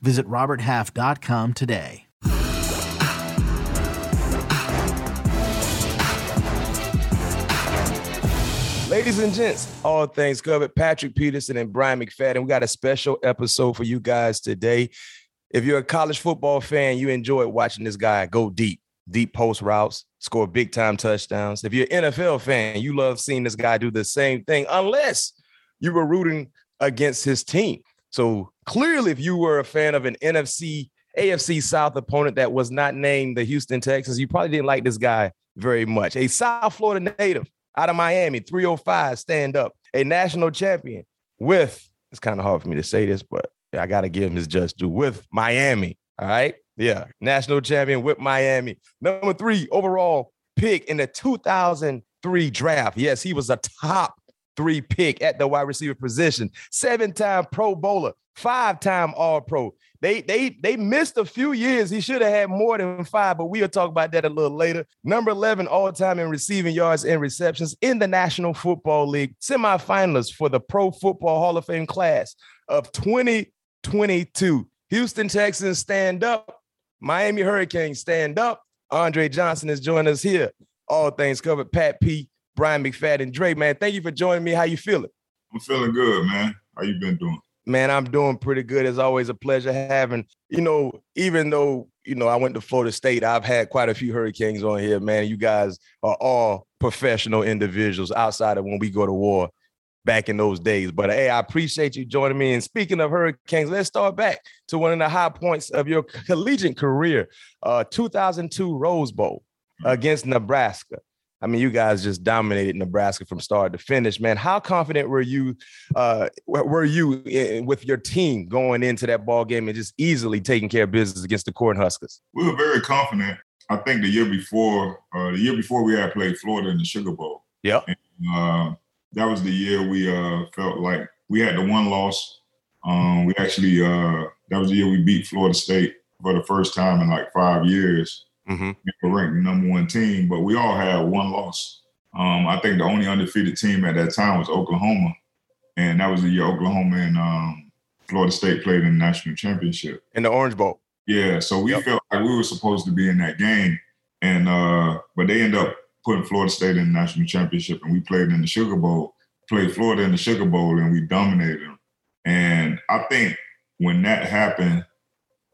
Visit RobertHalf.com today. Ladies and gents, all things covered. Patrick Peterson and Brian McFadden. We got a special episode for you guys today. If you're a college football fan, you enjoy watching this guy go deep, deep post routes, score big time touchdowns. If you're an NFL fan, you love seeing this guy do the same thing, unless you were rooting against his team. So clearly, if you were a fan of an NFC, AFC South opponent that was not named the Houston Texans, you probably didn't like this guy very much. A South Florida native out of Miami, 305, stand up, a national champion with, it's kind of hard for me to say this, but I got to give him his just due with Miami. All right. Yeah. National champion with Miami. Number three overall pick in the 2003 draft. Yes, he was a top three pick at the wide receiver position, seven time Pro Bowler, five time All Pro. They they they missed a few years. He should have had more than five, but we'll talk about that a little later. Number 11 all time in receiving yards and receptions in the National Football League, semifinalist for the Pro Football Hall of Fame class of 2022. Houston Texans stand up. Miami Hurricanes stand up. Andre Johnson is joining us here. All things covered. Pat P, Brian McFadden, Dre, man. Thank you for joining me. How you feeling? I'm feeling good, man. How you been doing? Man, I'm doing pretty good. It's always a pleasure having, you know, even though, you know, I went to Florida State, I've had quite a few Hurricanes on here, man. You guys are all professional individuals outside of when we go to war back in those days. But hey, I appreciate you joining me. And speaking of Hurricanes, let's start back to one of the high points of your collegiate career, uh, 2002 Rose Bowl mm-hmm. against Nebraska. I mean, you guys just dominated Nebraska from start to finish, man. How confident were you? Uh, were you in, with your team going into that ball game and just easily taking care of business against the Cornhuskers? We were very confident. I think the year before, uh, the year before we had played Florida in the Sugar Bowl. Yeah, uh, that was the year we uh, felt like we had the one loss. Um, we actually uh, that was the year we beat Florida State for the first time in like five years mm-hmm. ranked number one team, but we all had one loss. Um, I think the only undefeated team at that time was Oklahoma, and that was the year Oklahoma and um, Florida State played in the national championship in the Orange Bowl. Yeah, so we yep. felt like we were supposed to be in that game, and uh, but they end up putting Florida State in the national championship, and we played in the Sugar Bowl. Played Florida in the Sugar Bowl, and we dominated them. And I think when that happened,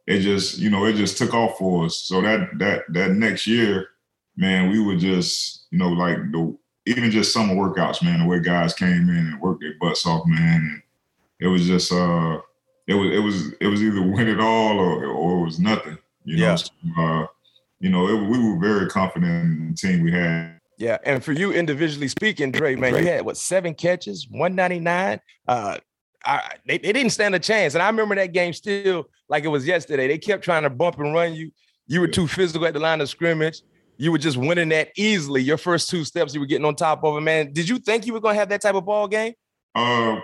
it just you know it just took off for us. So that that that next year, man, we were just you know like the even just summer workouts, man. The way guys came in and worked their butts off, man, and it was just uh it was it was it was either win it all or or it was nothing. You know, yeah. so, uh, you know, it, we were very confident in the team we had. Yeah, and for you individually speaking, Dre, man, you had what seven catches, one ninety nine. Uh, I, they, they didn't stand a chance. And I remember that game still like it was yesterday. They kept trying to bump and run you. You were too physical at the line of scrimmage. You were just winning that easily. Your first two steps, you were getting on top of it, man. Did you think you were going to have that type of ball game? Uh,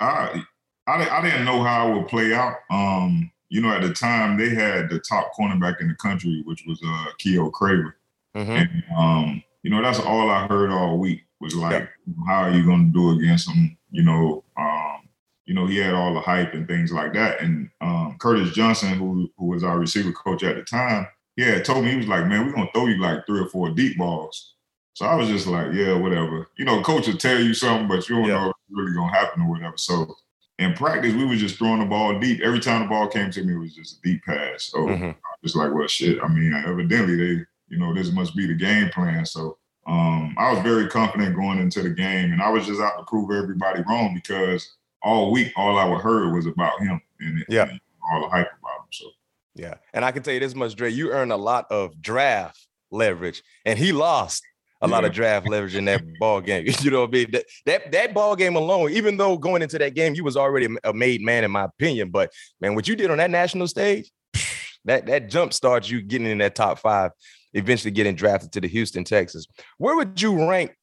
I, I, I didn't know how it would play out. Um, you know, at the time they had the top cornerback in the country, which was uh Keyuo Craver. Mm-hmm. And um, you know, that's all I heard all week was like, yep. how are you going to do against him? You know, um, you know, he had all the hype and things like that. And um, Curtis Johnson, who who was our receiver coach at the time, yeah, told me he was like, man, we're gonna throw you like three or four deep balls. So I was just like, yeah, whatever. You know, coach will tell you something, but you don't yeah. know it's really gonna happen or whatever. So in practice, we were just throwing the ball deep. Every time the ball came to me, it was just a deep pass. So mm-hmm. Just like, well, shit. I mean, evidently they, you know, this must be the game plan. So um, I was very confident going into the game, and I was just out to prove everybody wrong because all week, all I would heard was about him and, yeah. and all the hype about him. So yeah, and I can tell you this much, Dre, you earned a lot of draft leverage, and he lost a yeah. lot of draft leverage in that ball game. You know what I mean? That, that that ball game alone, even though going into that game, you was already a made man, in my opinion. But man, what you did on that national stage, That that jump starts you getting in that top five, eventually getting drafted to the Houston Texans. Where would you rank?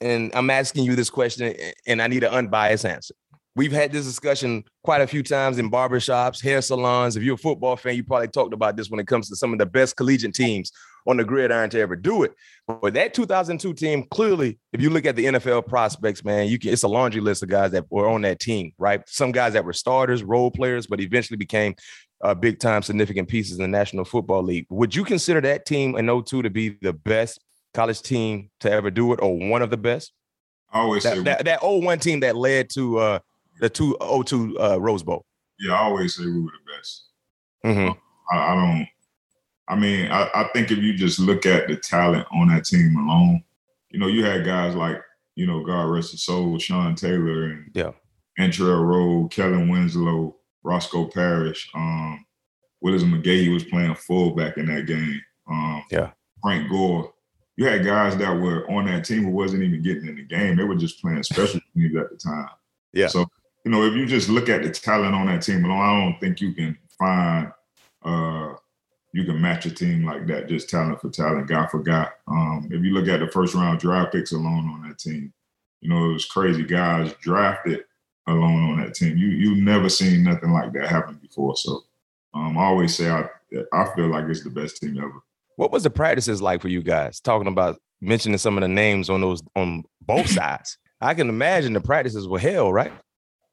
And I'm asking you this question, and I need an unbiased answer. We've had this discussion quite a few times in barbershops, hair salons. If you're a football fan, you probably talked about this when it comes to some of the best collegiate teams on the gridiron to ever do it. But that 2002 team, clearly, if you look at the NFL prospects, man, you can it's a laundry list of guys that were on that team, right? Some guys that were starters, role players, but eventually became uh, big time significant pieces in the National Football League. Would you consider that team in 02 to be the best college team to ever do it or one of the best? I always that, say that, that 01 team that led to uh, the 202 uh, Rose Bowl. Yeah, I always say we were the best. Mm-hmm. I, I, don't. I mean, I, I, think if you just look at the talent on that team alone, you know, you had guys like, you know, God rest his soul, Sean Taylor and yeah, Antrel Rolle, Kellen Winslow, Roscoe Parrish, um, Willis McGahee was playing fullback in that game. Um, yeah, Frank Gore. You had guys that were on that team who wasn't even getting in the game; they were just playing special teams at the time. Yeah. So you know, if you just look at the talent on that team alone, I don't think you can find uh you can match a team like that, just talent for talent, guy for guy. Um, if you look at the first round draft picks alone on that team, you know, it was crazy guys drafted alone on that team. You you never seen nothing like that happen before. So um, I always say I I feel like it's the best team ever. What was the practices like for you guys? Talking about mentioning some of the names on those on both sides. I can imagine the practices were hell, right?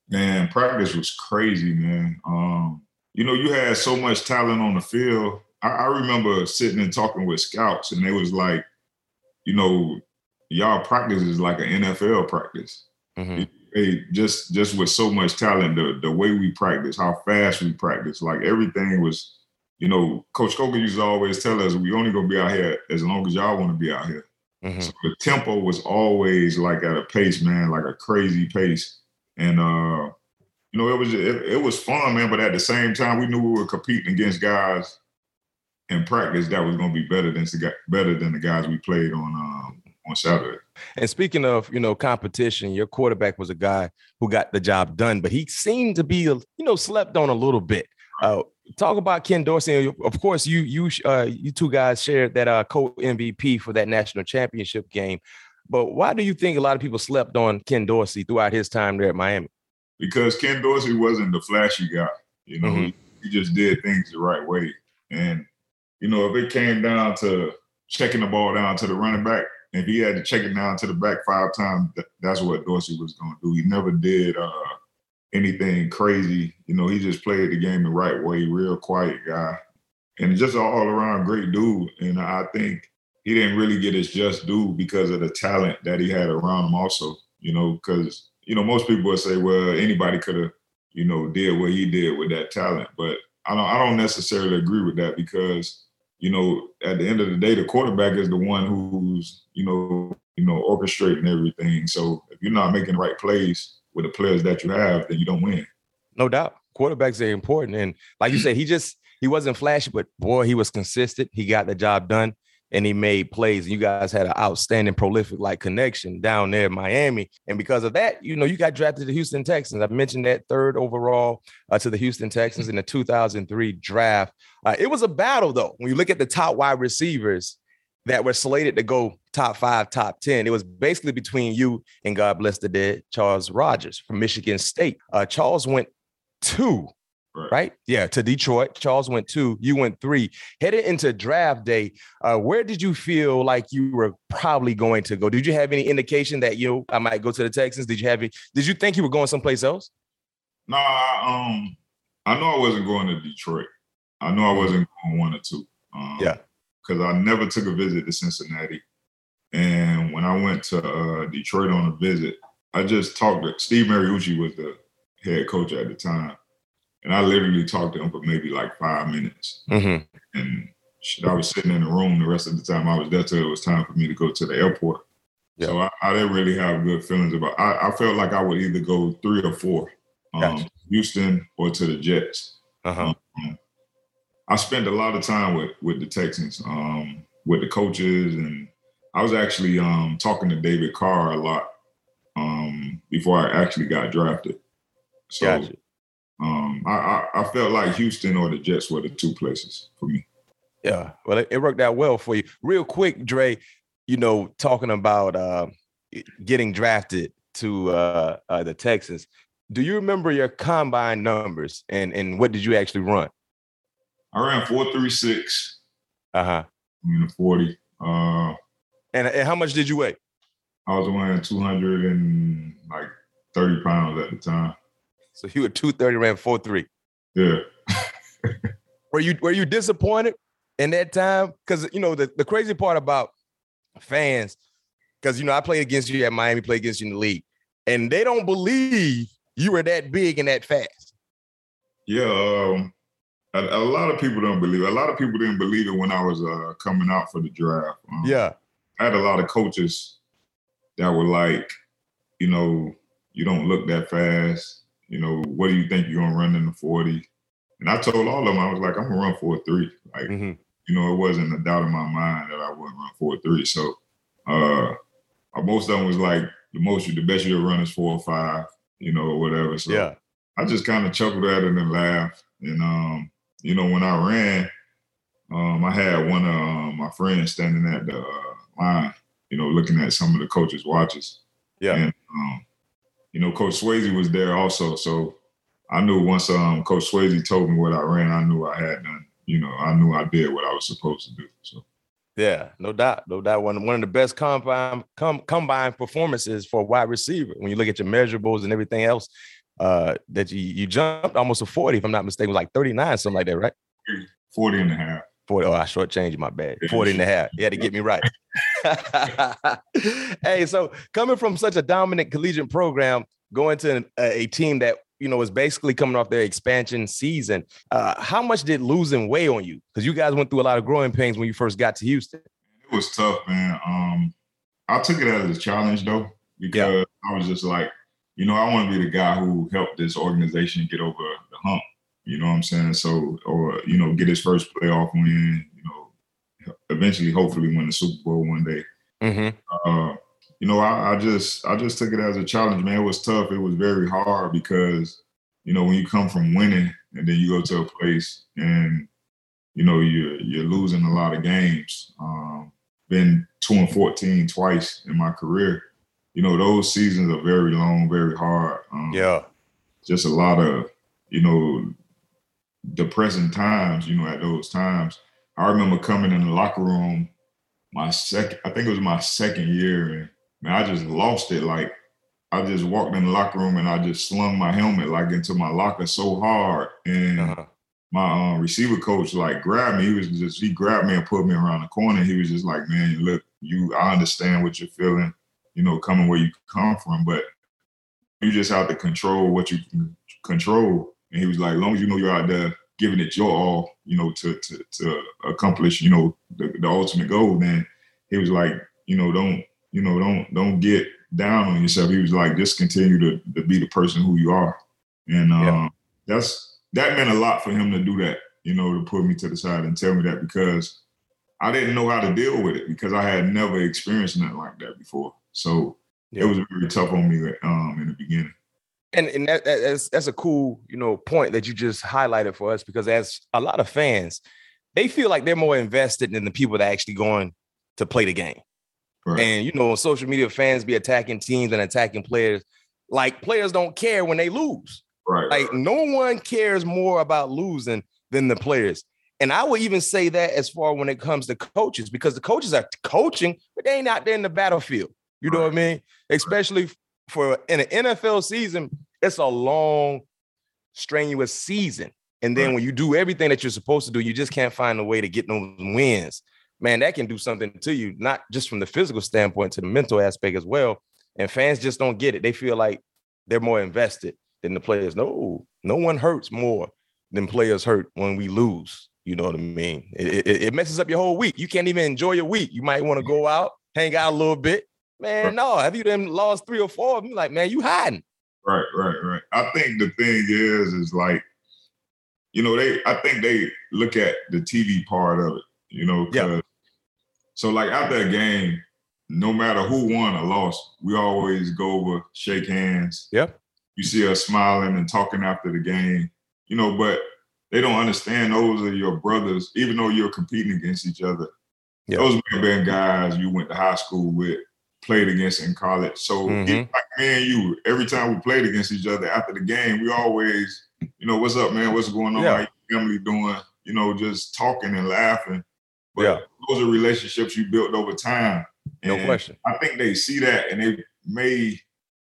Man, practice was crazy, man. Um, you know, you had so much talent on the field. I, I remember sitting and talking with scouts, and they was like, you know, y'all practice is like an NFL practice. Mm-hmm. Hey, just just with so much talent, the the way we practice, how fast we practice, like everything was, you know, Coach Coker used to always tell us we only gonna be out here as long as y'all want to be out here. Mm-hmm. So the tempo was always like at a pace, man, like a crazy pace. And uh, you know, it was it, it, was fun, man. But at the same time, we knew we were competing against guys in practice that was going to be better than better than the guys we played on um, on Saturday. And speaking of you know competition, your quarterback was a guy who got the job done, but he seemed to be you know slept on a little bit. Uh, talk about Ken Dorsey. Of course, you you uh, you two guys shared that uh, co MVP for that national championship game. But why do you think a lot of people slept on Ken Dorsey throughout his time there at Miami? Because Ken Dorsey wasn't the flashy guy. You know, mm-hmm. he just did things the right way. And, you know, if it came down to checking the ball down to the running back, if he had to check it down to the back five times, that's what Dorsey was going to do. He never did uh, anything crazy. You know, he just played the game the right way, real quiet guy. And just an all around great dude. And I think he didn't really get his just due because of the talent that he had around him also, you know, because, you know, most people would say, well, anybody could have, you know, did what he did with that talent. But I don't I don't necessarily agree with that because, you know, at the end of the day, the quarterback is the one who's, you know, you know, orchestrating everything. So if you're not making the right plays with the players that you have, then you don't win. No doubt. Quarterbacks are important. And like you said, he just he wasn't flashy, but boy, he was consistent. He got the job done and he made plays. And You guys had an outstanding, prolific like connection down there in Miami, and because of that, you know, you got drafted to the Houston Texans. I mentioned that third overall uh, to the Houston Texans in the 2003 draft. Uh, it was a battle though. When you look at the top wide receivers that were slated to go top five, top 10. It was basically between you and God bless the dead, Charles Rogers from Michigan State. Uh, Charles went two Right. right. Yeah, to Detroit. Charles went two, you went three. Headed into draft day, uh, where did you feel like you were probably going to go? Did you have any indication that you I might go to the Texans? Did you have any, did you think you were going someplace else? No, I, um, I know I wasn't going to Detroit. I know I mm-hmm. wasn't going one or two. Um, yeah. Because I never took a visit to Cincinnati. And when I went to uh, Detroit on a visit, I just talked to Steve Mariucci was the head coach at the time and I literally talked to him for maybe like five minutes. Mm-hmm. And shit, I was sitting in the room the rest of the time I was there till it was time for me to go to the airport. Yeah. So I, I, didn't really have good feelings about. I, I, felt like I would either go three or four, um, gotcha. Houston or to the Jets. Uh-huh. Um, I spent a lot of time with with the Texans, um, with the coaches, and I was actually um, talking to David Carr a lot um, before I actually got drafted. So, gotcha. Um, I, I, I felt like Houston or the Jets were the two places for me. Yeah, well, it, it worked out well for you. Real quick, Dre, you know, talking about uh, getting drafted to uh, uh, the Texans. Do you remember your combine numbers and and what did you actually run? I ran four three six. Uh huh. I mean, forty. Uh, and, and how much did you weigh? I was weighing two hundred and like thirty pounds at the time. So you were two thirty, ran four three. Yeah. were you were you disappointed in that time? Because you know the, the crazy part about fans, because you know I played against you at Miami, played against you in the league, and they don't believe you were that big and that fast. Yeah, um, a, a, lot of people don't believe. It. A lot of people didn't believe it when I was uh, coming out for the draft. Um, yeah, I had a lot of coaches that were like, you know, you don't look that fast. You know, what do you think you're gonna run in the 40? And I told all of them, I was like, I'm gonna run 4 3. Like, mm-hmm. you know, it wasn't a doubt in my mind that I wouldn't run 4 3. So uh most of them was like the most the best you'll run is four or five you know, or whatever. So yeah. I just kind of chuckled at it and laughed. And um, you know, when I ran, um, I had one of um, my friends standing at the uh, line, you know, looking at some of the coaches' watches. Yeah. And um, you know, Coach Swasey was there also. So I knew once um, Coach Swasey told me what I ran, I knew I had done. You know, I knew I did what I was supposed to do. So yeah, no doubt, no doubt. One one of the best combine com, combine performances for a wide receiver. When you look at your measurables and everything else, uh, that you you jumped almost a 40, if I'm not mistaken, was like 39, something like that, right? 40 and a half. 40. Oh, I shortchanged my bad. 40 and a half. You had to get me right. hey, so coming from such a dominant collegiate program, going to a, a team that you know, was basically coming off their expansion season. Uh, how much did losing weigh on you? Because you guys went through a lot of growing pains when you first got to Houston. It was tough, man. Um, I took it as a challenge though, because yeah. I was just like, you know, I want to be the guy who helped this organization get over the hump. You know what I'm saying? So, or you know, get his first playoff win. Eventually, hopefully, win the Super Bowl one day. Mm-hmm. Uh, you know, I, I, just I just took it as a challenge, man. It was tough. It was very hard because, you know, when you come from winning and then you go to a place and, you know, you're you're losing a lot of games. Um, been two and fourteen twice in my career. You know, those seasons are very long, very hard. Um, yeah. Just a lot of, you know, depressing times, you know, at those times. I remember coming in the locker room my second, I think it was my second year, and man, I just lost it. Like I just walked in the locker room and I just slung my helmet like into my locker so hard, and uh-huh. my um, receiver coach like grabbed me. He was just he grabbed me and put me around the corner. He was just like, "Man, look, you, I understand what you're feeling. You know, coming where you come from, but you just have to control what you can control." And he was like, "As long as you know you're out there." Giving it your all, you know, to to to accomplish, you know, the, the ultimate goal, then he was like, you know, don't you know, don't don't get down on yourself. He was like, just continue to, to be the person who you are. And um, yeah. that's that meant a lot for him to do that, you know, to put me to the side and tell me that because I didn't know how to deal with it because I had never experienced nothing like that before. So yeah. it was very tough on me um, in the beginning. And and that, that's that's a cool you know point that you just highlighted for us because as a lot of fans, they feel like they're more invested than the people that actually going to play the game. Right. And you know, social media fans be attacking teams and attacking players. Like players don't care when they lose. Right. Like no one cares more about losing than the players. And I would even say that as far when it comes to coaches, because the coaches are coaching, but they ain't out there in the battlefield. You know what I mean? Especially for in an NFL season, it's a long, strenuous season. And then right. when you do everything that you're supposed to do, you just can't find a way to get those wins man, that can do something to you, not just from the physical standpoint, to the mental aspect as well. And fans just don't get it. They feel like they're more invested than the players. No, no one hurts more than players hurt when we lose. You know what I mean? It, it, it messes up your whole week. You can't even enjoy your week. You might want to go out, hang out a little bit. Man, no, have you then lost three or four? I'm like, man, you hiding. Right, right, right. I think the thing is, is like, you know, they I think they look at the TV part of it, you know, yeah. So like after a game, no matter who won or lost, we always go over, shake hands. Yep. You see us smiling and talking after the game. you know, but they don't understand those are your brothers, even though you're competing against each other. Yeah. Those may have been guys you went to high school with, played against in college. So mm-hmm. like me and you, every time we played against each other after the game, we always, you know, what's up, man? What's going on? Yeah. How your family doing? You know, just talking and laughing. But yeah. those are relationships you built over time. And no question. I think they see that and they may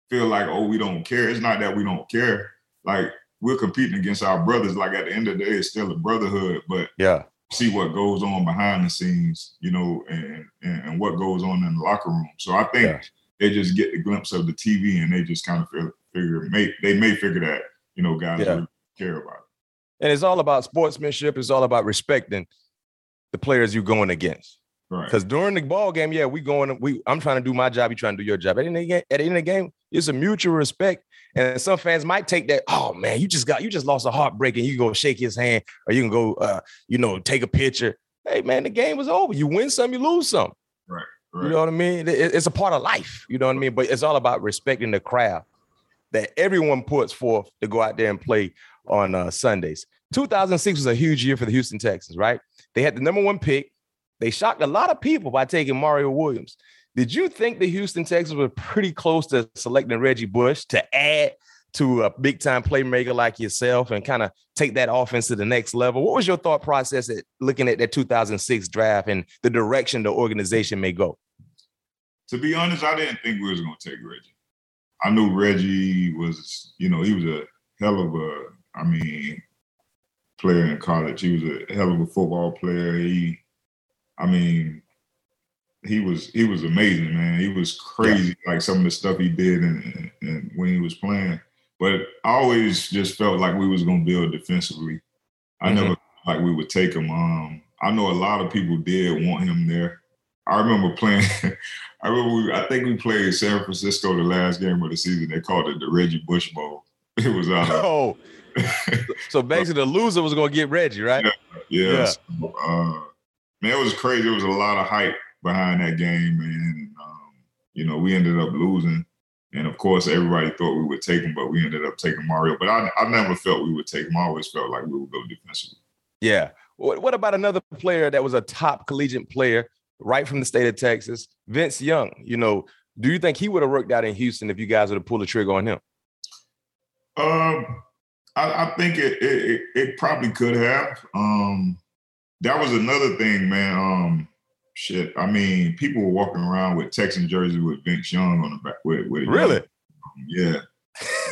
feel like, oh, we don't care. It's not that we don't care. Like we're competing against our brothers. Like at the end of the day, it's still a brotherhood. But yeah, see what goes on behind the scenes, you know, and and, and what goes on in the locker room. So I think yeah. they just get the glimpse of the TV and they just kind of feel, figure may they may figure that you know guys yeah. really care about it. And it's all about sportsmanship. It's all about respecting the players you're going against. Right. Because during the ball game, yeah, we going. We I'm trying to do my job. You trying to do your job. At the end of the game, at the end of the game, it's a mutual respect. And some fans might take that. Oh man, you just got you just lost a heartbreak, and you go shake his hand, or you can go, uh, you know, take a picture. Hey man, the game was over. You win some, you lose some. Right. right. You know what I mean? it's a part of life. You know what I mean? But it's all about respecting the crowd that everyone puts forth to go out there and play on uh, Sundays. 2006 was a huge year for the Houston Texans, right? They had the number one pick. They shocked a lot of people by taking Mario Williams. Did you think the Houston Texans were pretty close to selecting Reggie Bush to add to a big time playmaker like yourself and kind of take that offense to the next level? What was your thought process at looking at that 2006 draft and the direction the organization may go? To be honest, I didn't think we was going to take Reggie. I knew Reggie was, you know, he was a hell of a, I mean, player in college. He was a hell of a football player. He, I mean, he was he was amazing, man. He was crazy, yeah. like some of the stuff he did and, and when he was playing. But I always just felt like we was gonna build defensively. I mm-hmm. never like we would take him. Um, I know a lot of people did want him there. I remember playing. I remember. We, I think we played San Francisco the last game of the season. They called it the Reggie Bush Bowl. It was out. Of, oh, so basically, the loser was going to get Reggie, right? Yeah. yeah. So, uh, man, it was crazy. It was a lot of hype behind that game, and um, you know, we ended up losing. And of course, everybody thought we would take him, but we ended up taking Mario. But I, I never felt we would take him. I always felt like we would go defensively. Yeah. What about another player that was a top collegiate player right from the state of Texas, Vince Young? You know, do you think he would have worked out in Houston if you guys would have pulled the trigger on him? Um, I, I think it, it, it probably could have. Um, that was another thing, man. Um, shit. I mean, people were walking around with Texan jersey with Vince Young on the back. With, with really? Yeah.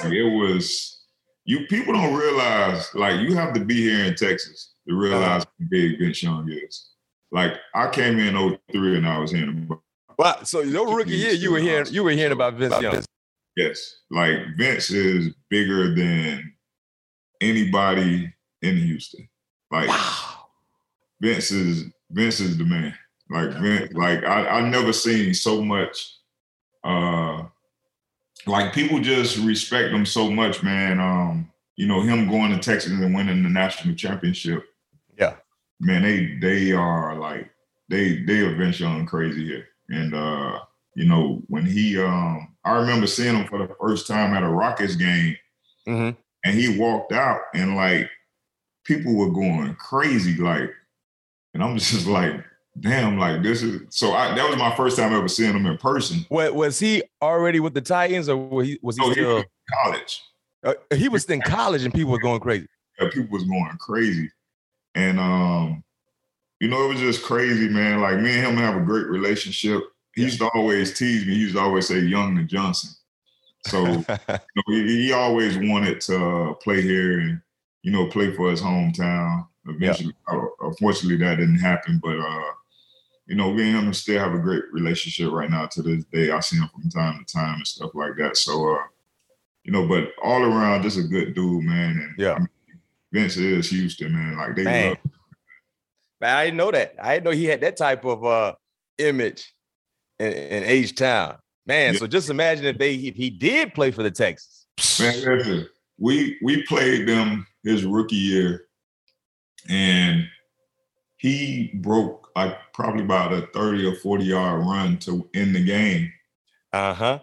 like it was. You people don't realize like you have to be here in Texas to realize how big Vince Young is. Like I came in 03 and I was hearing about. Wow. So your rookie year, you were uh, hearing you were hearing about Vince Young. Yes. Like Vince is bigger than anybody in Houston. Like wow. Vince is Vince is the man. Like like I, I never seen so much uh like people just respect him so much, man. Um, you know, him going to Texas and winning the national championship. Yeah. Man, they they are like they they are Vince Young crazy here. And uh, you know, when he um I remember seeing him for the first time at a Rockets game. Mm-hmm and he walked out and like people were going crazy like and i'm just like damn like this is so I, that was my first time ever seeing him in person what was he already with the titans or was he, was he still he was college uh, he was in college and people were going crazy yeah, people was going crazy and um you know it was just crazy man like me and him have a great relationship he yeah. used to always tease me he used to always say young and johnson so you know, he, he, always wanted to play here and you know play for his hometown. Eventually, yeah. uh, unfortunately, that didn't happen. But uh, you know, me and him still have a great relationship right now to this day. I see him from time to time and stuff like that. So, uh, you know, but all around, just a good dude, man. And yeah, I mean, Vince is Houston, man. Like they man. love. Man, I didn't know that. I didn't know he had that type of uh image in, in H Town. Man, yeah. so just imagine if they if he did play for the Texans. Man, listen, we we played them his rookie year, and he broke like probably about a 30 or 40 yard run to end the game. Uh-huh.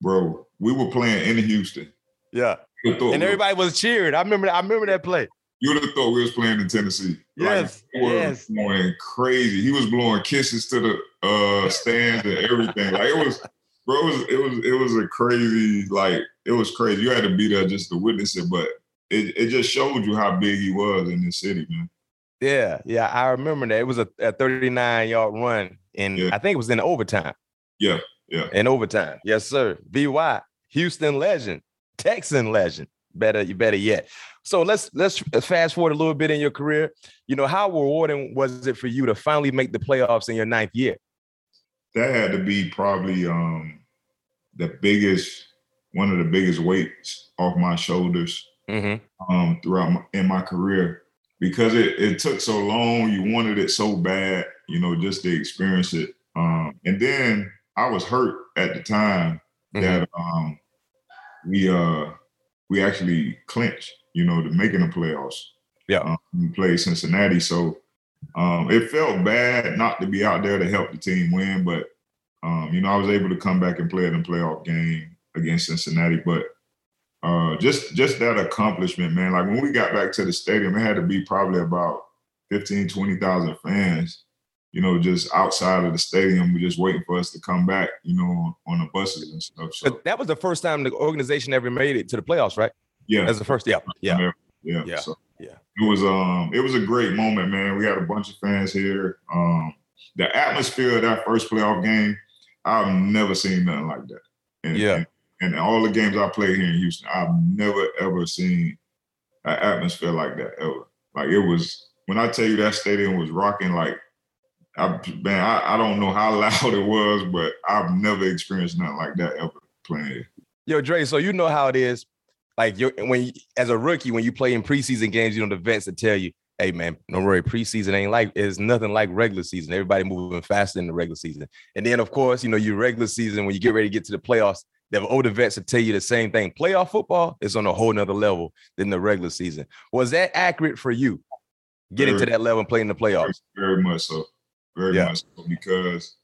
Bro, we were playing in Houston. Yeah. and everybody was cheering. I remember. I remember that play. You would have thought we was playing in Tennessee. Yes, like, yes. Blowing crazy. He was blowing kisses to the uh, stands and everything. Like it was, bro. It was it was it was a crazy. Like it was crazy. You had to be there just to witness it, but it, it just showed you how big he was in this city, man. Yeah, yeah, I remember that. It was a, a 39 yard run, and yeah. I think it was in overtime. Yeah, yeah. In overtime. Yes, sir. VY, Houston legend, Texan legend. Better, you better yet. So let's let's fast forward a little bit in your career. You know, how rewarding was it for you to finally make the playoffs in your ninth year? That had to be probably um the biggest, one of the biggest weights off my shoulders mm-hmm. um, throughout my, in my career because it, it took so long. You wanted it so bad, you know, just to experience it. Um, and then I was hurt at the time mm-hmm. that um, we uh, we actually clinched, you know, to making the playoffs. Yeah, um, we played Cincinnati, so um, it felt bad not to be out there to help the team win, but um, you know, I was able to come back and play in the playoff game against Cincinnati. But uh, just just that accomplishment, man. Like when we got back to the stadium, it had to be probably about 15, 20,000 fans, you know, just outside of the stadium, we just waiting for us to come back, you know, on, the buses and stuff. So but that was the first time the organization ever made it to the playoffs, right? Yeah. That's the first. Yeah. Yeah. Yeah. Yeah. So yeah. It was um it was a great moment, man. We had a bunch of fans here. Um the atmosphere of that first playoff game, I've never seen nothing like that. And, yeah. And, and all the games I played here in Houston, I've never ever seen an atmosphere like that ever. Like it was when I tell you that stadium was rocking, like I man, I, I don't know how loud it was, but I've never experienced nothing like that ever playing here. Yo, Dre, so you know how it is. Like you when as a rookie, when you play in preseason games, you know the vets that tell you, "Hey, man, don't worry, preseason ain't like it's nothing like regular season. Everybody moving faster in the regular season." And then, of course, you know your regular season when you get ready to get to the playoffs, the older vets will tell you the same thing. Playoff football is on a whole nother level than the regular season. Was that accurate for you? Getting very, to that level and playing the playoffs? Very, very much so. Very yeah. much so. Because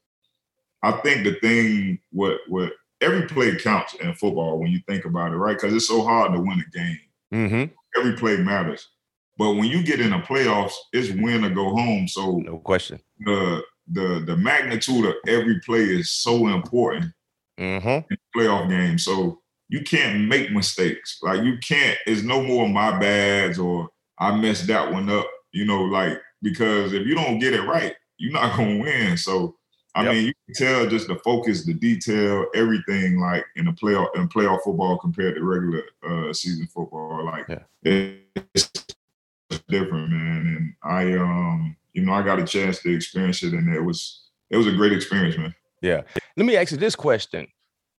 I think the thing what what every play counts in football when you think about it, right? Because it's so hard to win a game. Mm-hmm. Every play matters. But when you get in the playoffs, it's win or go home. So no question. The the the magnitude of every play is so important mm-hmm. playoff game. So you can't make mistakes. Like you can't. It's no more my bads or I messed that one up. You know, like because if you don't get it right, you're not gonna win. So I yep. mean, you can tell just the focus, the detail, everything like in the playoff in playoff football compared to regular uh, season football. Like yeah. it's different, man. And I um, you know, I got a chance to experience it and it was it was a great experience, man. Yeah. Let me ask you this question.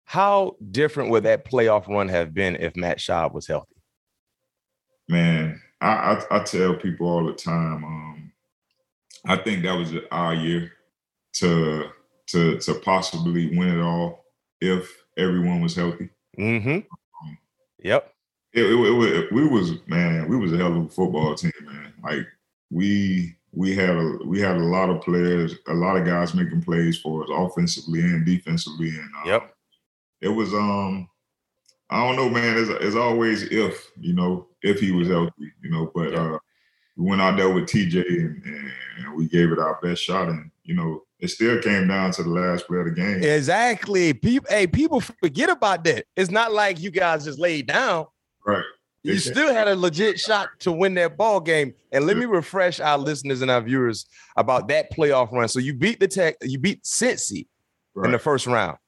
How different would that playoff run have been if Matt Schaub was healthy? Man, I, I, I tell people all the time, um, I think that was our year to to to possibly win it all if everyone was healthy. Mm-hmm. Um, yep. It, it, it, we was man, we was a hell of a football team, man. Like we we had a we had a lot of players, a lot of guys making plays for us offensively and defensively. And uh, yep, it was um, I don't know, man. It's, it's always if you know if he was healthy, you know. But yep. uh, we went out there with TJ and, and we gave it our best shot, and you know it still came down to the last play of the game. Exactly. People, hey, people forget about that. It's not like you guys just laid down. Right you still had a legit shot to win that ball game. And let me refresh our listeners and our viewers about that playoff run. So you beat the Tech, you beat Cincy right. in the first round,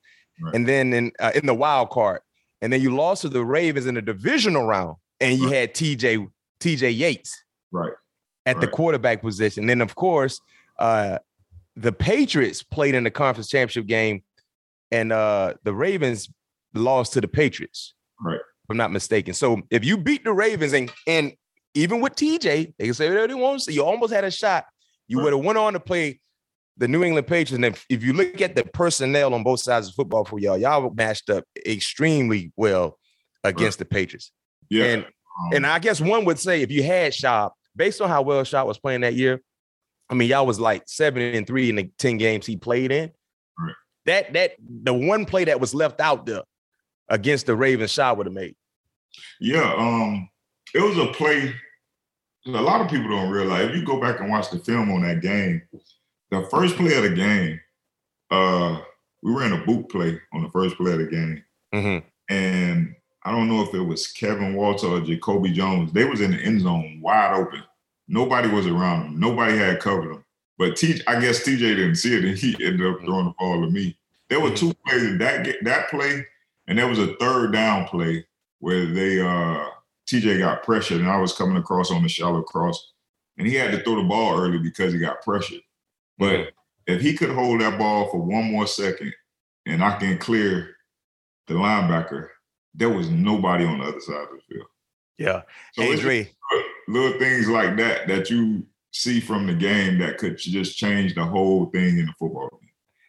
right. and then in uh, in the wild card, and then you lost to the Ravens in the divisional round, and you right. had TJ TJ Yates right at the quarterback position. And then of course, uh, the Patriots played in the conference championship game, and uh, the Ravens lost to the Patriots. Right I'm not mistaken. So if you beat the Ravens and and even with TJ, they can say whatever they want. So you almost had a shot. You would have went on to play the New England Patriots. And if, if you look at the personnel on both sides of football for y'all, y'all matched up extremely well against the Patriots. Yeah. And um, and I guess one would say if you had Schaub, based on how well Schaub was playing that year, I mean, y'all was like seven and three in the 10 games he played in. Right. That that the one play that was left out there against the Ravens, Schaub would have made. Yeah, um, it was a play. A lot of people don't realize if you go back and watch the film on that game, the first play of the game, uh, we ran a boot play on the first play of the game, mm-hmm. and I don't know if it was Kevin Walter or Jacoby Jones. They was in the end zone wide open. Nobody was around them. Nobody had covered them. But T, I guess TJ didn't see it, and he ended up throwing the ball to me. There were two plays in that that play, and there was a third down play where they uh TJ got pressured, and I was coming across on the shallow cross, and he had to throw the ball early because he got pressured. But if he could hold that ball for one more second, and I can clear the linebacker, there was nobody on the other side of the field. Yeah, so Adri. little things like that that you see from the game that could just change the whole thing in the football game.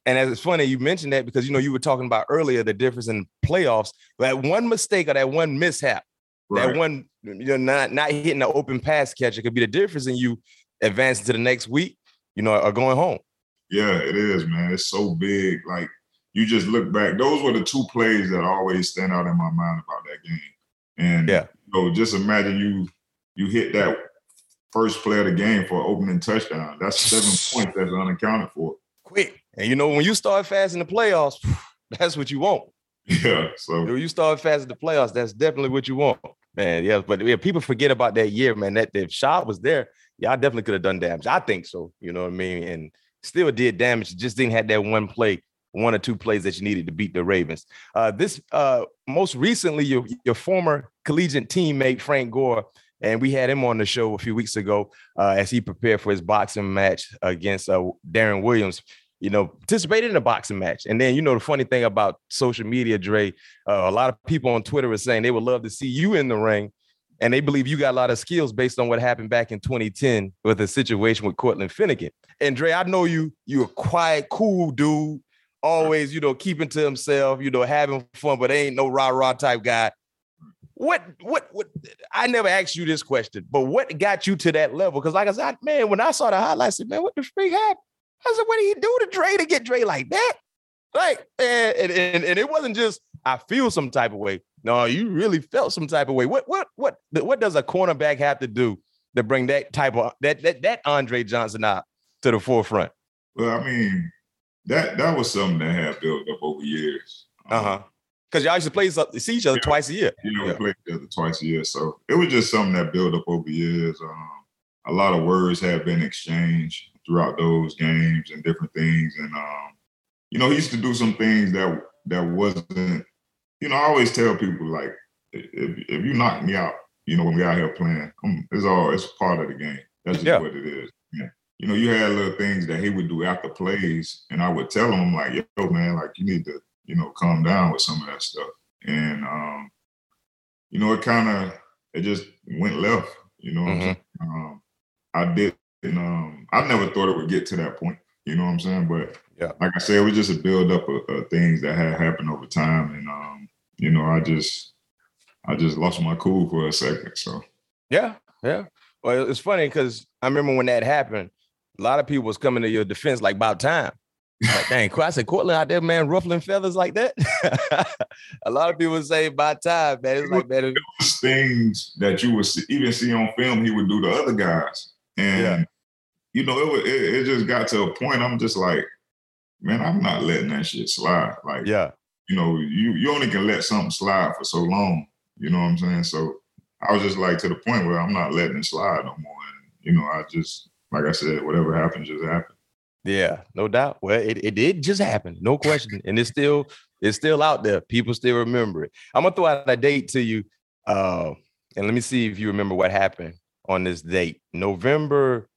And as it's funny, you mentioned that because you know you were talking about earlier the difference in playoffs. That one mistake or that one mishap, right. that one you know not not hitting the open pass catcher could be the difference in you advancing to the next week, you know, or going home. Yeah, it is, man. It's so big. Like you just look back. Those were the two plays that always stand out in my mind about that game. And yeah, you know, just imagine you you hit that first play of the game for an opening touchdown. That's seven points that's unaccounted for. Quick. And you know, when you start fast in the playoffs, that's what you want. Yeah. So when you start fast in the playoffs, that's definitely what you want. Man, yeah. But yeah, people forget about that year, man. That if Schaub was there, yeah, I definitely could have done damage. I think so. You know what I mean? And still did damage. Just didn't have that one play, one or two plays that you needed to beat the Ravens. Uh, this uh, most recently, your your former collegiate teammate Frank Gore and we had him on the show a few weeks ago uh, as he prepared for his boxing match against uh, Deron Williams. You know, participated in a boxing match, and then you know the funny thing about social media, Dre. Uh, a lot of people on Twitter are saying they would love to see you in the ring, and they believe you got a lot of skills based on what happened back in 2010 with the situation with Cortland Finnegan. And Dre, I know you. You're a quiet, cool dude always, you know, keeping to himself, you know, having fun, but ain't no rah rah type guy. What what what? I never asked you this question, but what got you to that level? Because like I said, man, when I saw the highlights, I said, man, what the freak happened? I said, what did he do to Dre to get Dre like that? Like, and, and, and it wasn't just I feel some type of way. No, you really felt some type of way. What what what what does a cornerback have to do to bring that type of that that that Andre Johnson out to the forefront? Well, I mean, that that was something that had built up over years. Uh huh. Because y'all used to play see each other yeah. twice a year. You know, yeah. we played together twice a year. So it was just something that built up over years. Um, a lot of words have been exchanged throughout those games and different things. And um, you know, he used to do some things that that wasn't, you know, I always tell people like if, if you knock me out, you know, when we out here playing, um, it's all it's part of the game. That's just yeah. what it is. Yeah. You know, you had little things that he would do after plays, and I would tell him like, "Yo, man, like you need to you know, calm down with some of that stuff. And um, you know, it kind of it just went left. You know, mm-hmm. um, I did. Um, I never thought it would get to that point. You know what I'm saying? But yeah, like I said, it was just a build up of, of things that had happened over time, and um, you know, I just I just lost my cool for a second. So yeah, yeah. Well, it's funny because I remember when that happened, a lot of people was coming to your defense like about time. Like, dang, I said Cortland out there, man, ruffling feathers like that. a lot of people say by time, man. It's like man. Was things that you would see, even see on film. He would do to other guys, and yeah. You know, it, was, it, it just got to a point. I'm just like, man, I'm not letting that shit slide. Like, yeah, you know, you you only can let something slide for so long. You know what I'm saying? So I was just like to the point where I'm not letting it slide no more. And you know, I just like I said, whatever happens, just happens. Yeah, no doubt. Well, it, it did just happen, no question. And it's still it's still out there. People still remember it. I'm gonna throw out a date to you. Uh, and let me see if you remember what happened on this date. November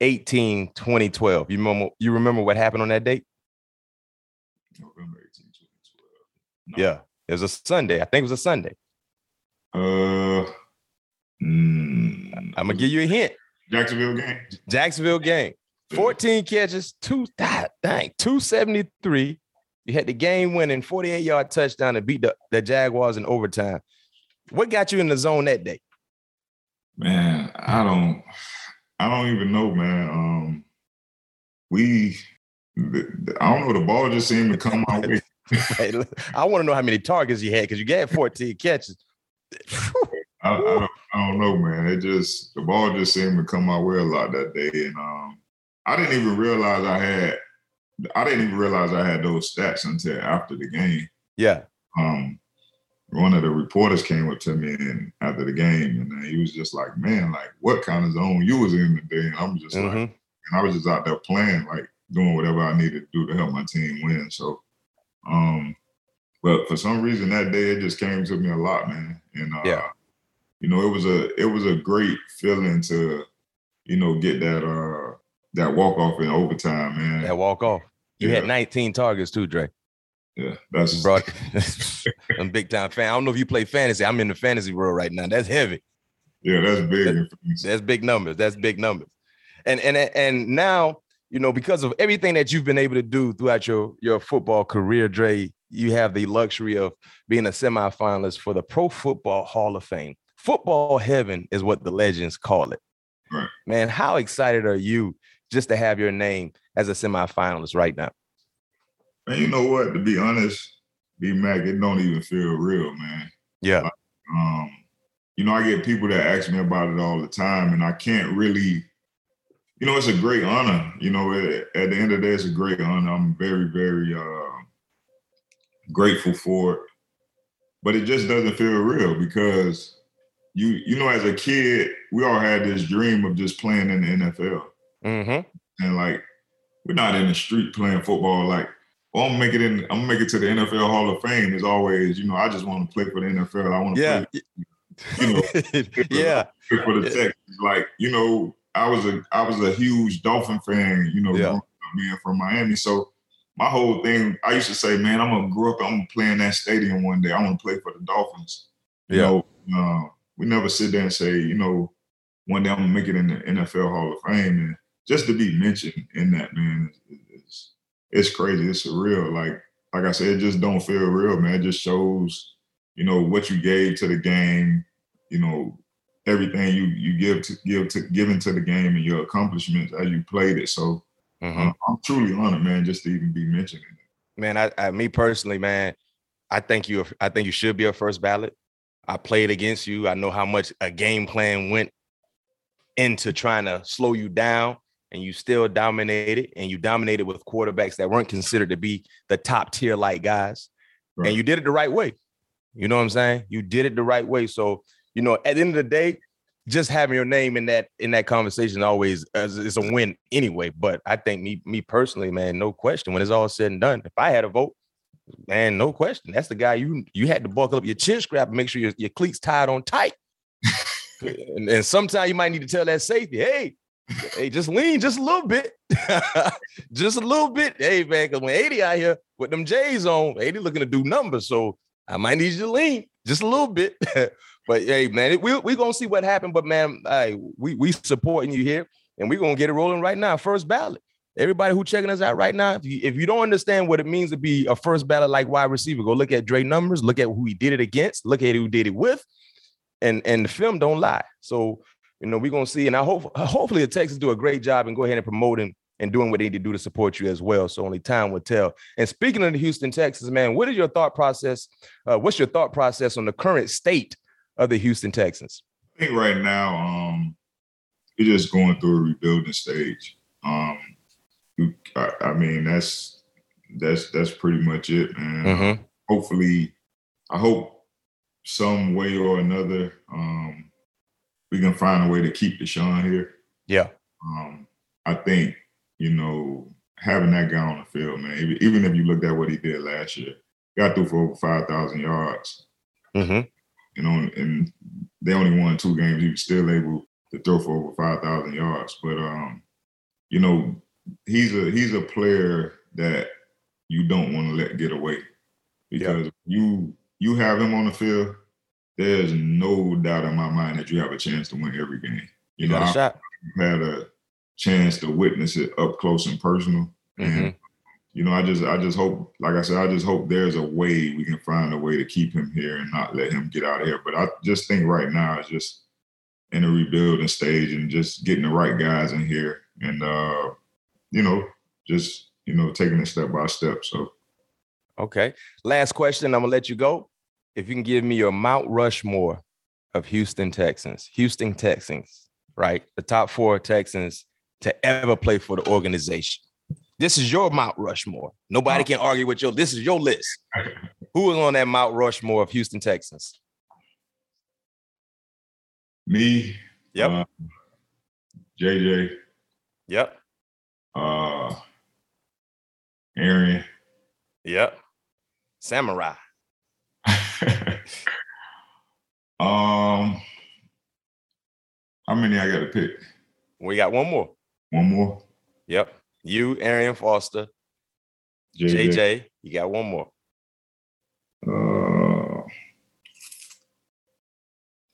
18, 2012. You remember you remember what happened on that date? November 18, 2012. No. Yeah, it was a Sunday. I think it was a Sunday. Uh mm, I'm gonna give you a hint. Jacksonville game. Jacksonville game. 14 catches, two dang, 273. You had the game winning 48 yard touchdown to beat the, the Jaguars in overtime. What got you in the zone that day? Man, I don't I don't even know, man. Um we I don't know, the ball just seemed to come my way. I want to know how many targets you had because you got 14 catches. I, I, don't, I, don't, know, man. It just the ball just seemed to come my way a lot that day, and um, I didn't even realize I had. I didn't even realize I had those stats until after the game. Yeah. Um, one of the reporters came up to me and after the game, and he was just like, "Man, like what kind of zone you was in today?" And I'm just mm-hmm. like, and I was just out there playing, like doing whatever I needed to do to help my team win. So, um, but for some reason that day it just came to me a lot, man. And uh, yeah, you know, it was a it was a great feeling to, you know, get that uh that walk off in overtime, man. That walk off. You yeah. had 19 targets too, Dre. Yeah, that's brought. I'm big time fan. I don't know if you play fantasy. I'm in the fantasy world right now. That's heavy. Yeah, that's big. That's, that's big numbers. That's big numbers. And and and now you know because of everything that you've been able to do throughout your your football career, Dre, you have the luxury of being a semifinalist for the Pro Football Hall of Fame. Football heaven is what the legends call it. Right. Man, how excited are you just to have your name as a semifinalist right now? Man, you know what? To be honest, B Mac, it don't even feel real, man. Yeah. Like, um, you know, I get people that ask me about it all the time, and I can't really, you know, it's a great honor. You know, at, at the end of the day, it's a great honor. I'm very, very uh, grateful for it, but it just doesn't feel real because you, you know, as a kid, we all had this dream of just playing in the NFL, mm-hmm. and like, we're not in the street playing football like well, I'm gonna make it in. I'm gonna make it to the NFL Hall of Fame. As always, you know, I just want to play for the NFL. I want to yeah. play, you know, yeah, for the Texans. Like, you know, I was a I was a huge Dolphin fan. You know, yeah. being from Miami, so my whole thing, I used to say, man, I'm gonna grow up. I'm gonna play in that stadium one day. I want to play for the Dolphins. You yeah. know, uh, we never sit there and say, you know, one day I'm gonna make it in the NFL Hall of Fame, and just to be mentioned in that, man, it's crazy. It's surreal. Like like I said, it just don't feel real, man. It just shows, you know, what you gave to the game, you know, everything you you give to give to given to the game and your accomplishments as you played it. So mm-hmm. I'm truly honored, man, just to even be mentioning it. Man, I, I me personally, man, I think you I think you should be a first ballot. I played against you. I know how much a game plan went into trying to slow you down and you still dominated and you dominated with quarterbacks that weren't considered to be the top tier like guys. Right. And you did it the right way. You know what I'm saying? You did it the right way. So, you know, at the end of the day, just having your name in that in that conversation always is a win anyway. But I think me me personally, man, no question. When it's all said and done, if I had a vote, man, no question. That's the guy you you had to buckle up your chin strap and make sure your, your cleats tied on tight. and, and sometimes you might need to tell that safety, hey, hey, just lean just a little bit. just a little bit. Hey, man, because when 80 out here with them J's on, 80 looking to do numbers. So I might need you to lean just a little bit. but hey, man, we're we going to see what happened. But man, hey, we, we supporting you here and we're going to get it rolling right now. First ballot. Everybody who checking us out right now, if you, if you don't understand what it means to be a first ballot like wide receiver, go look at Dre numbers, look at who he did it against, look at who did it with, and and the film don't lie. So you know, we're gonna see, and I hope hopefully the Texans do a great job and go ahead and promote him and doing what they need to do to support you as well. So only time will tell. And speaking of the Houston Texans, man, what is your thought process? Uh, what's your thought process on the current state of the Houston Texans? I think right now, um, you're just going through a rebuilding stage. Um, you, I, I mean, that's that's that's pretty much it, man. Mm-hmm. Hopefully, I hope some way or another, um, we can find a way to keep Deshaun here. Yeah. Um, I think, you know, having that guy on the field, man, even if you looked at what he did last year, got through for over 5,000 yards. Mm-hmm. You know, and they only won two games. He was still able to throw for over 5,000 yards. But, um, you know, he's a he's a player that you don't want to let get away because you you have him on the field there's no doubt in my mind that you have a chance to win every game. You, you know, I've had a chance to witness it up close and personal. Mm-hmm. And you know, I just I just hope, like I said, I just hope there's a way we can find a way to keep him here and not let him get out of here. But I just think right now it's just in a rebuilding stage and just getting the right guys in here and uh, you know, just you know, taking it step by step. So okay. Last question, I'm gonna let you go if you can give me your Mount Rushmore of Houston Texans. Houston Texans, right? The top four Texans to ever play for the organization. This is your Mount Rushmore. Nobody can argue with your. This is your list. Who is on that Mount Rushmore of Houston Texans? Me. Yep. Uh, JJ. Yep. Uh, Arian. Yep. Samurai. Um, how many I got to pick? We got one more. One more. Yep. You, Arian Foster, JJ. JJ. You got one more. Uh,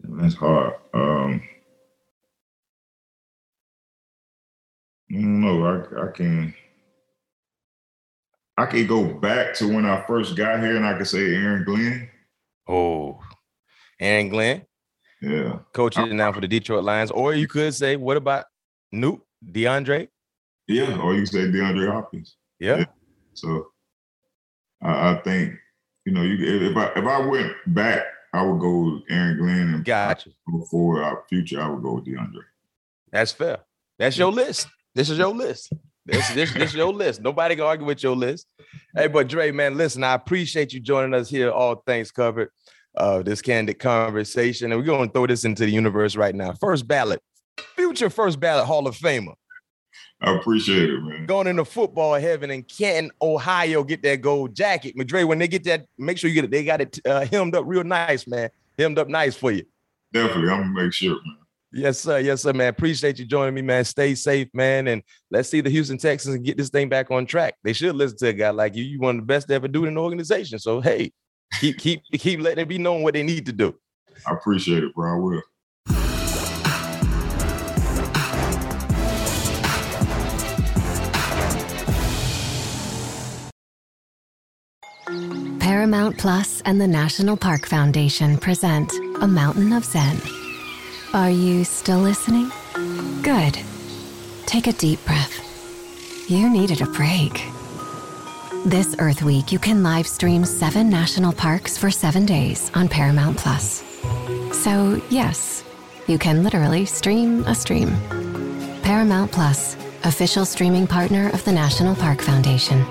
that's hard. Um, I don't know. I I can I can go back to when I first got here and I could say Aaron Glenn. Oh, Aaron Glenn. Yeah. Coaching uh, now for the Detroit Lions. Or you could say, what about Nuk, DeAndre? Yeah, or you say DeAndre Hopkins. Yeah. yeah. So I, I, think, you know, you if I if I went back, I would go with Aaron Glenn and gotcha. for our future, I would go with DeAndre. That's fair. That's your list. This is your list. This, this, this your list. Nobody can argue with your list. Hey, but Dre, man, listen, I appreciate you joining us here. All things covered. Uh, this candid conversation, and we're going to throw this into the universe right now. First ballot, future first ballot Hall of Famer. I appreciate it, man. Going into football heaven in Canton, Ohio, get that gold jacket. Madre, when they get that, make sure you get it. They got it uh, hemmed up real nice, man. Hemmed up nice for you. Definitely, I'm gonna make sure, man. Yes, sir. Yes, sir, man. Appreciate you joining me, man. Stay safe, man. And let's see the Houston Texans and get this thing back on track. They should listen to a guy like you. You one of the best to ever do in the organization. So hey, keep keep keep letting it be known what they need to do. I appreciate it, bro. I will. Paramount Plus and the National Park Foundation present A Mountain of Zen. Are you still listening? Good. Take a deep breath. You needed a break. This Earth Week, you can live stream seven national parks for seven days on Paramount Plus. So, yes, you can literally stream a stream. Paramount Plus, official streaming partner of the National Park Foundation.